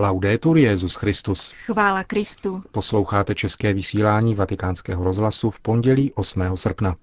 Laudetur Jezus Christus. Chvála Kristu. Posloucháte české vysílání Vatikánského rozhlasu v pondělí 8. srpna.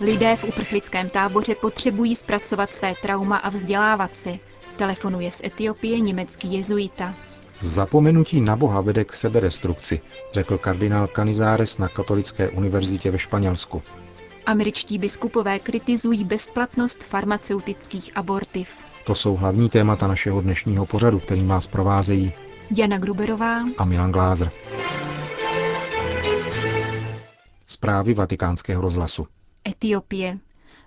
Lidé v uprchlickém táboře potřebují zpracovat své trauma a vzdělávat se. Telefonuje z Etiopie německý jezuita. Zapomenutí na Boha vede k sebedestrukci, řekl kardinál Canizares na Katolické univerzitě ve Španělsku. Američtí biskupové kritizují bezplatnost farmaceutických abortiv. To jsou hlavní témata našeho dnešního pořadu, který vás provázejí Jana Gruberová a Milan Glázer. Zprávy vatikánského rozhlasu. Etiopie.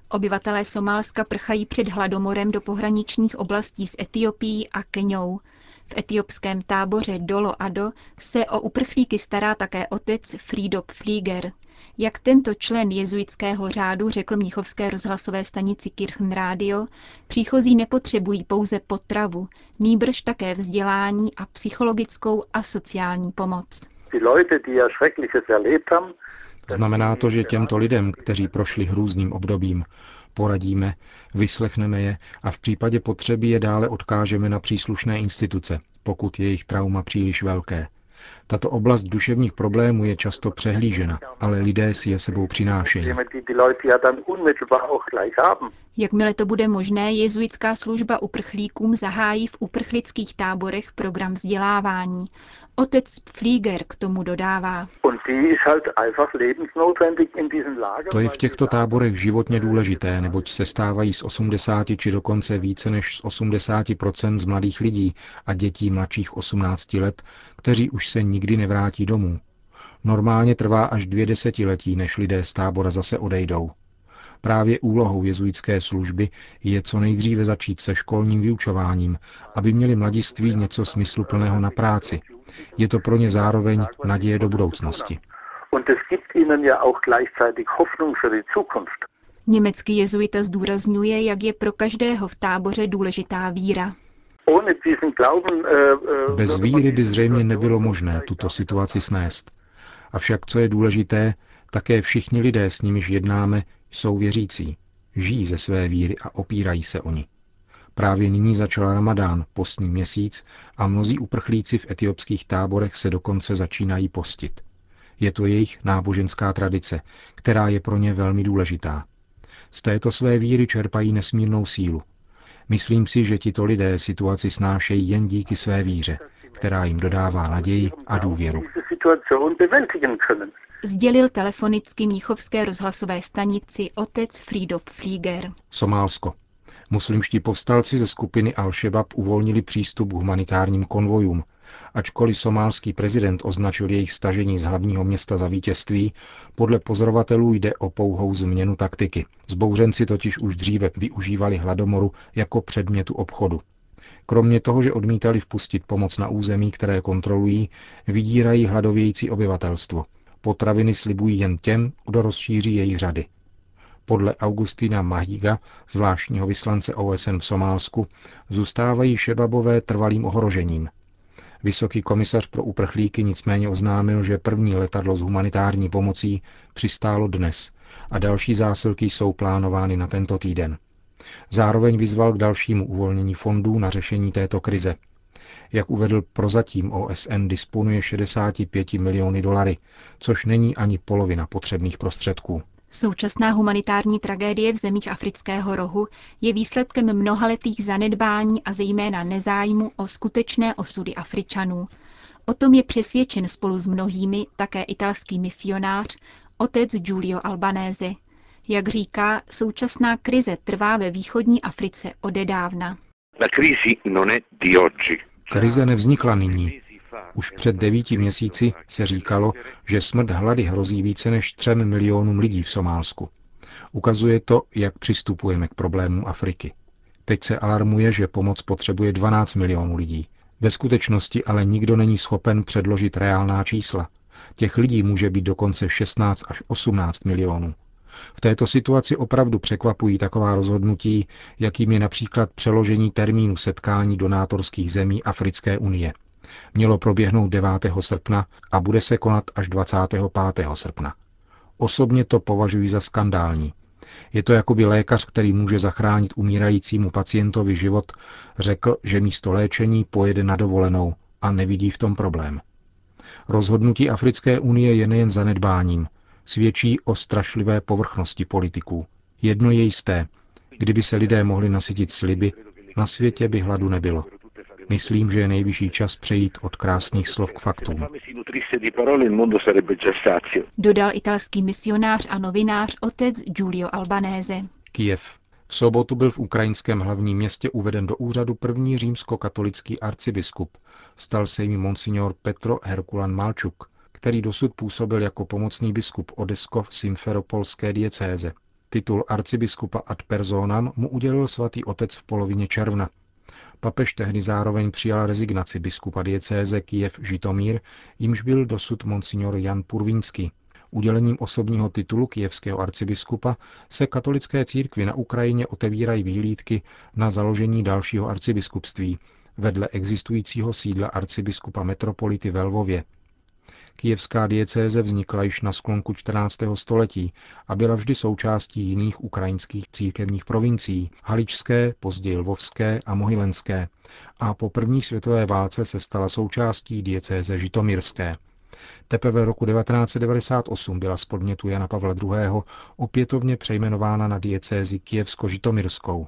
Obyvatelé Somálska prchají před hladomorem do pohraničních oblastí s Etiopií a Keňou. V etiopském táboře Dolo Ado se o uprchlíky stará také otec Fridop Flieger. Jak tento člen jezuitského řádu řekl mnichovské rozhlasové stanici Kirchen Radio, příchozí nepotřebují pouze potravu, nýbrž také vzdělání a psychologickou a sociální pomoc. Znamená to, že těmto lidem, kteří prošli hrůzným obdobím, poradíme, vyslechneme je a v případě potřeby je dále odkážeme na příslušné instituce, pokud je jejich trauma příliš velké. Tato oblast duševních problémů je často přehlížena, ale lidé si je sebou přinášejí. Jakmile to bude možné, jezuitská služba uprchlíkům zahájí v uprchlických táborech program vzdělávání. Otec Flieger k tomu dodává. To je v těchto táborech životně důležité, neboť se stávají z 80 či dokonce více než z 80 z mladých lidí a dětí mladších 18 let, kteří už se nikdy nevrátí domů. Normálně trvá až dvě desetiletí, než lidé z tábora zase odejdou. Právě úlohou jezuitské služby je co nejdříve začít se školním vyučováním, aby měli mladiství něco smysluplného na práci. Je to pro ně zároveň naděje do budoucnosti. Německý jezuita zdůrazňuje, jak je pro každého v táboře důležitá víra. Bez víry by zřejmě nebylo možné tuto situaci snést. Avšak co je důležité, také všichni lidé, s nimiž jednáme, jsou věřící, žijí ze své víry a opírají se o ní. Právě nyní začal ramadán, postní měsíc, a mnozí uprchlíci v etiopských táborech se dokonce začínají postit. Je to jejich náboženská tradice, která je pro ně velmi důležitá. Z této své víry čerpají nesmírnou sílu. Myslím si, že tito lidé situaci snášejí jen díky své víře, která jim dodává naději a důvěru sdělil telefonicky Mnichovské rozhlasové stanici otec Fridop Flieger. Somálsko. Muslimští povstalci ze skupiny Al-Shabaab uvolnili přístup k humanitárním konvojům. Ačkoliv somálský prezident označil jejich stažení z hlavního města za vítězství, podle pozorovatelů jde o pouhou změnu taktiky. Zbouřenci totiž už dříve využívali hladomoru jako předmětu obchodu. Kromě toho, že odmítali vpustit pomoc na území, které kontrolují, vydírají hladovějící obyvatelstvo – Potraviny slibují jen těm, kdo rozšíří jejich řady. Podle Augustina Mahiga, zvláštního vyslance OSN v Somálsku, zůstávají šebabové trvalým ohrožením. Vysoký komisař pro uprchlíky nicméně oznámil, že první letadlo s humanitární pomocí přistálo dnes a další zásilky jsou plánovány na tento týden. Zároveň vyzval k dalšímu uvolnění fondů na řešení této krize – jak uvedl prozatím OSN disponuje 65 miliony dolary, což není ani polovina potřebných prostředků. Současná humanitární tragédie v zemích afrického rohu je výsledkem mnohaletých zanedbání a zejména nezájmu o skutečné osudy Afričanů. O tom je přesvědčen spolu s mnohými také italský misionář, otec Giulio Albanese. Jak říká, současná krize trvá ve východní Africe odedávna. La crisi non è di oggi. Krize nevznikla nyní. Už před devíti měsíci se říkalo, že smrt hlady hrozí více než třem milionům lidí v Somálsku. Ukazuje to, jak přistupujeme k problémům Afriky. Teď se alarmuje, že pomoc potřebuje 12 milionů lidí. Ve skutečnosti ale nikdo není schopen předložit reálná čísla. Těch lidí může být dokonce 16 až 18 milionů. V této situaci opravdu překvapují taková rozhodnutí, jakým je například přeložení termínu setkání donátorských zemí Africké unie. Mělo proběhnout 9. srpna a bude se konat až 25. srpna. Osobně to považuji za skandální. Je to jako by lékař, který může zachránit umírajícímu pacientovi život, řekl, že místo léčení pojede na dovolenou a nevidí v tom problém. Rozhodnutí Africké unie je nejen zanedbáním, svědčí o strašlivé povrchnosti politiků. Jedno je jisté, kdyby se lidé mohli nasytit sliby, na světě by hladu nebylo. Myslím, že je nejvyšší čas přejít od krásných slov k faktům. Dodal italský misionář a novinář otec Giulio Albanese. Kiev. V sobotu byl v ukrajinském hlavním městě uveden do úřadu první římskokatolický arcibiskup. Stal se jim monsignor Petro Herkulan Malčuk, který dosud působil jako pomocný biskup Odesko v Simferopolské diecéze. Titul arcibiskupa ad personam mu udělil svatý otec v polovině června. Papež tehdy zároveň přijal rezignaci biskupa diecéze Kijev Žitomír, jimž byl dosud monsignor Jan Purvínský. Udělením osobního titulu kijevského arcibiskupa se katolické církvi na Ukrajině otevírají výhlídky na založení dalšího arcibiskupství vedle existujícího sídla arcibiskupa metropolity ve Lvově. Kijevská diecéze vznikla již na sklonku 14. století a byla vždy součástí jiných ukrajinských církevních provincií, haličské, později lvovské a mohylenské, a po první světové válce se stala součástí diecéze žitomírské. Teprve roku 1998 byla z podnětu Jana Pavla II. opětovně přejmenována na diecézi kijevsko-žitomirskou.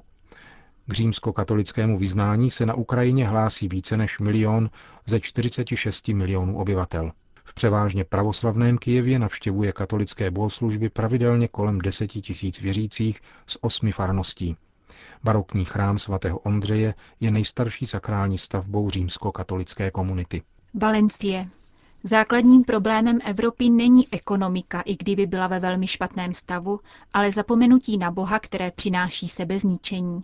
K římskokatolickému vyznání se na Ukrajině hlásí více než milion ze 46 milionů obyvatel. V převážně pravoslavném Kijevě navštěvuje katolické bohoslužby pravidelně kolem 10 tisíc věřících z osmi farností. Barokní chrám svatého Ondřeje je nejstarší sakrální stavbou římsko-katolické komunity. Valencie. Základním problémem Evropy není ekonomika, i kdyby byla ve velmi špatném stavu, ale zapomenutí na Boha, které přináší sebezničení.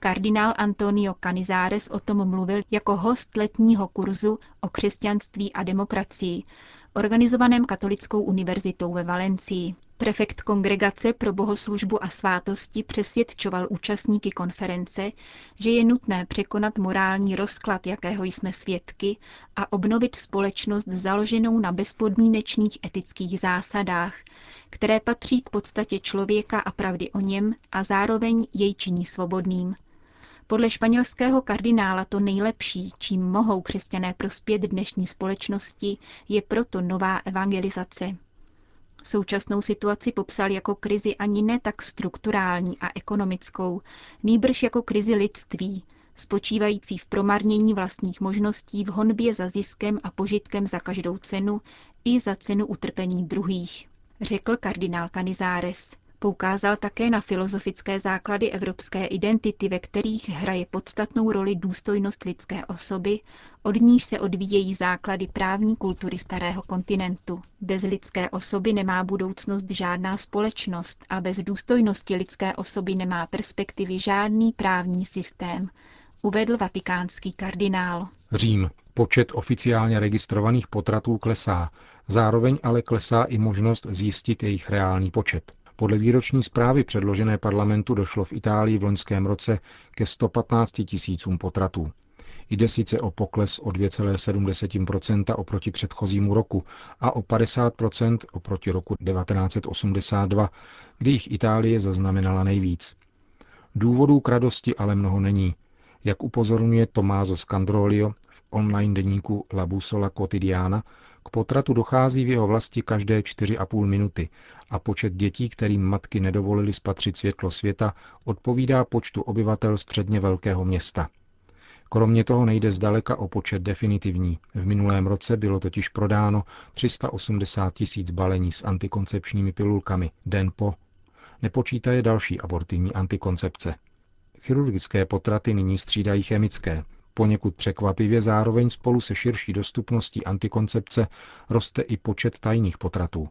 Kardinál Antonio Canizares o tom mluvil jako host letního kurzu o křesťanství a demokracii, organizovaném Katolickou univerzitou ve Valencii. Prefekt kongregace pro bohoslužbu a svátosti přesvědčoval účastníky konference, že je nutné překonat morální rozklad, jakého jsme svědky, a obnovit společnost založenou na bezpodmínečných etických zásadách, které patří k podstatě člověka a pravdy o něm a zároveň jej činí svobodným. Podle španělského kardinála to nejlepší, čím mohou křesťané prospět dnešní společnosti, je proto nová evangelizace. Současnou situaci popsal jako krizi ani ne tak strukturální a ekonomickou, nýbrž jako krizi lidství, spočívající v promarnění vlastních možností v honbě za ziskem a požitkem za každou cenu i za cenu utrpení druhých, řekl kardinál Canizares. Poukázal také na filozofické základy evropské identity, ve kterých hraje podstatnou roli důstojnost lidské osoby, od níž se odvíjejí základy právní kultury starého kontinentu. Bez lidské osoby nemá budoucnost žádná společnost a bez důstojnosti lidské osoby nemá perspektivy žádný právní systém, uvedl vatikánský kardinál. Řím. Počet oficiálně registrovaných potratů klesá, zároveň ale klesá i možnost zjistit jejich reálný počet. Podle výroční zprávy předložené parlamentu došlo v Itálii v loňském roce ke 115 tisícům potratů. Jde sice o pokles o 2,7% oproti předchozímu roku a o 50% oproti roku 1982, kdy jich Itálie zaznamenala nejvíc. Důvodů k radosti ale mnoho není. Jak upozorňuje Tomázo Scandrolio v online deníku La Busola Quotidiana, k potratu dochází v jeho vlasti každé 4,5 minuty a počet dětí, kterým matky nedovolily spatřit světlo světa, odpovídá počtu obyvatel středně velkého města. Kromě toho nejde zdaleka o počet definitivní. V minulém roce bylo totiž prodáno 380 tisíc balení s antikoncepčními pilulkami den po. Nepočítaje další abortivní antikoncepce. Chirurgické potraty nyní střídají chemické. Poněkud překvapivě zároveň spolu se širší dostupností antikoncepce roste i počet tajných potratů.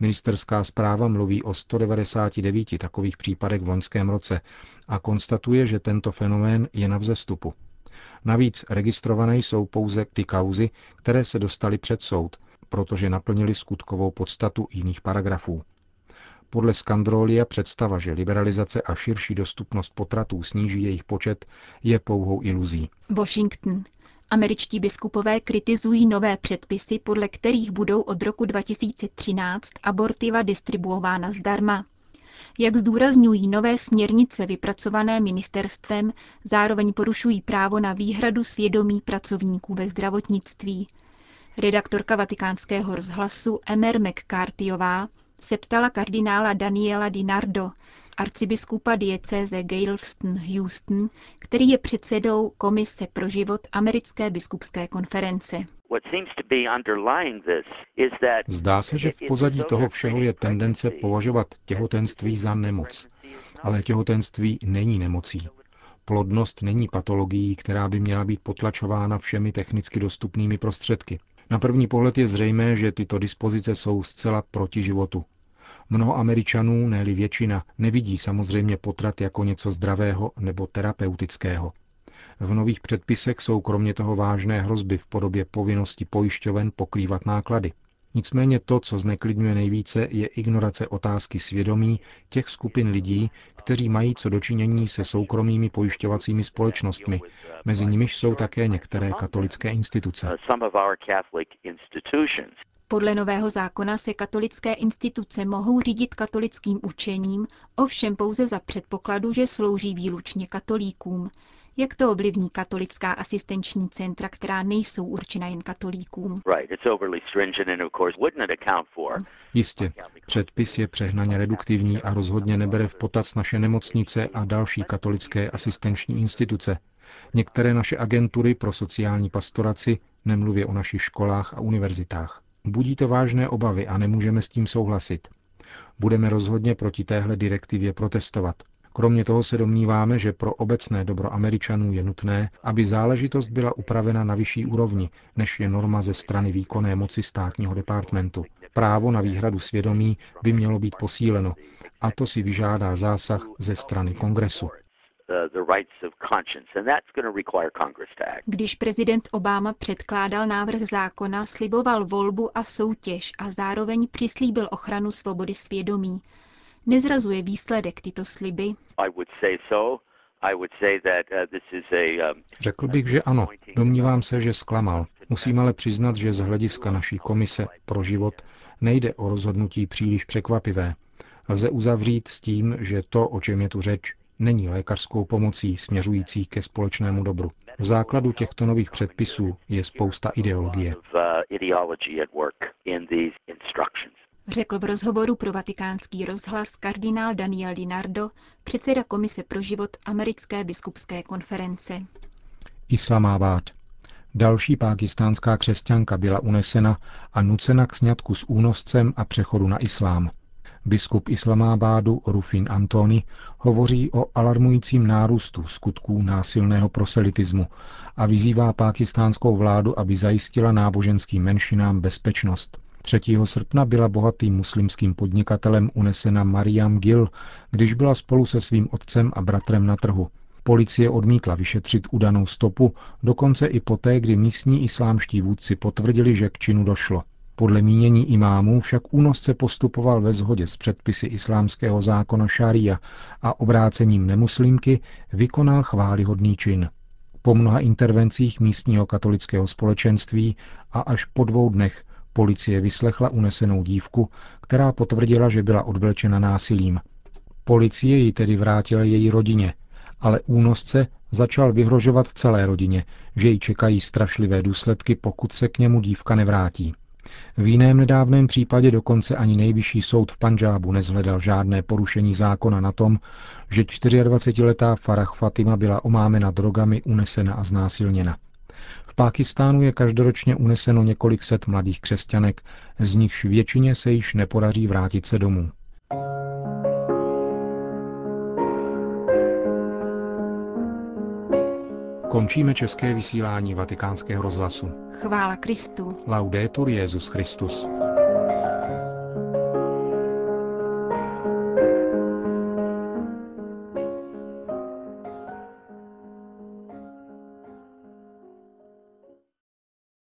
Ministerská zpráva mluví o 199 takových případech v loňském roce a konstatuje, že tento fenomén je na vzestupu. Navíc registrované jsou pouze ty kauzy, které se dostaly před soud, protože naplnili skutkovou podstatu jiných paragrafů. Podle Skandrolia představa, že liberalizace a širší dostupnost potratů sníží jejich počet, je pouhou iluzí. Washington. Američtí biskupové kritizují nové předpisy, podle kterých budou od roku 2013 abortiva distribuována zdarma. Jak zdůrazňují nové směrnice vypracované ministerstvem, zároveň porušují právo na výhradu svědomí pracovníků ve zdravotnictví. Redaktorka vatikánského rozhlasu Emer McCarthyová se ptala kardinála Daniela Dinardo, arcibiskupa diecéze Galveston-Houston, který je předsedou Komise pro život Americké biskupské konference. Zdá se, že v pozadí toho všeho je tendence považovat těhotenství za nemoc. Ale těhotenství není nemocí. Plodnost není patologií, která by měla být potlačována všemi technicky dostupnými prostředky. Na první pohled je zřejmé, že tyto dispozice jsou zcela proti životu. Mnoho Američanů, ne většina, nevidí samozřejmě potrat jako něco zdravého nebo terapeutického. V nových předpisech jsou kromě toho vážné hrozby v podobě povinnosti pojišťoven pokrývat náklady. Nicméně to, co zneklidňuje nejvíce, je ignorace otázky svědomí těch skupin lidí, kteří mají co dočinění se soukromými pojišťovacími společnostmi. Mezi nimiž jsou také některé katolické instituce. Podle nového zákona se katolické instituce mohou řídit katolickým učením, ovšem pouze za předpokladu, že slouží výlučně katolíkům. Jak to ovlivní katolická asistenční centra, která nejsou určena jen katolíkům? Jistě, předpis je přehnaně reduktivní a rozhodně nebere v potaz naše nemocnice a další katolické asistenční instituce. Některé naše agentury pro sociální pastoraci, nemluvě o našich školách a univerzitách. Budí to vážné obavy a nemůžeme s tím souhlasit. Budeme rozhodně proti téhle direktivě protestovat. Kromě toho se domníváme, že pro obecné dobro Američanů je nutné, aby záležitost byla upravena na vyšší úrovni, než je norma ze strany výkonné moci státního departmentu. Právo na výhradu svědomí by mělo být posíleno a to si vyžádá zásah ze strany kongresu. Když prezident Obama předkládal návrh zákona, sliboval volbu a soutěž a zároveň přislíbil ochranu svobody svědomí. Nezrazuje výsledek tyto sliby? Uh, um, Řekl bych, že ano. Domnívám se, že zklamal. Musím ale přiznat, že z hlediska naší komise pro život nejde o rozhodnutí příliš překvapivé. Lze uzavřít s tím, že to, o čem je tu řeč, není lékařskou pomocí směřující ke společnému dobru. V základu těchto nových předpisů je spousta ideologie. Řekl v rozhovoru pro vatikánský rozhlas kardinál Daniel Dinardo, předseda Komise pro život Americké biskupské konference. Islamabad. Další pákistánská křesťanka byla unesena a nucena k sňatku s únoscem a přechodu na islám. Biskup Islamábádu Rufin Antoni hovoří o alarmujícím nárůstu skutků násilného proselitismu a vyzývá pákistánskou vládu, aby zajistila náboženským menšinám bezpečnost. 3. srpna byla bohatým muslimským podnikatelem unesena Mariam Gil, když byla spolu se svým otcem a bratrem na trhu. Policie odmítla vyšetřit udanou stopu, dokonce i poté, kdy místní islámští vůdci potvrdili, že k činu došlo. Podle mínění imámů však únosce postupoval ve shodě s předpisy islámského zákona šaria a obrácením nemuslimky vykonal chválihodný čin. Po mnoha intervencích místního katolického společenství a až po dvou dnech policie vyslechla unesenou dívku, která potvrdila, že byla odvlečena násilím. Policie ji tedy vrátila její rodině, ale únosce začal vyhrožovat celé rodině, že ji čekají strašlivé důsledky, pokud se k němu dívka nevrátí. V jiném nedávném případě dokonce ani nejvyšší soud v Panžábu nezhledal žádné porušení zákona na tom, že 24-letá Farah Fatima byla omámena drogami, unesena a znásilněna. V Pákistánu je každoročně uneseno několik set mladých křesťanek, z nichž většině se již nepodaří vrátit se domů. Končíme české vysílání vatikánského rozhlasu. Chvála Kristu. Laudetur Jezus Christus.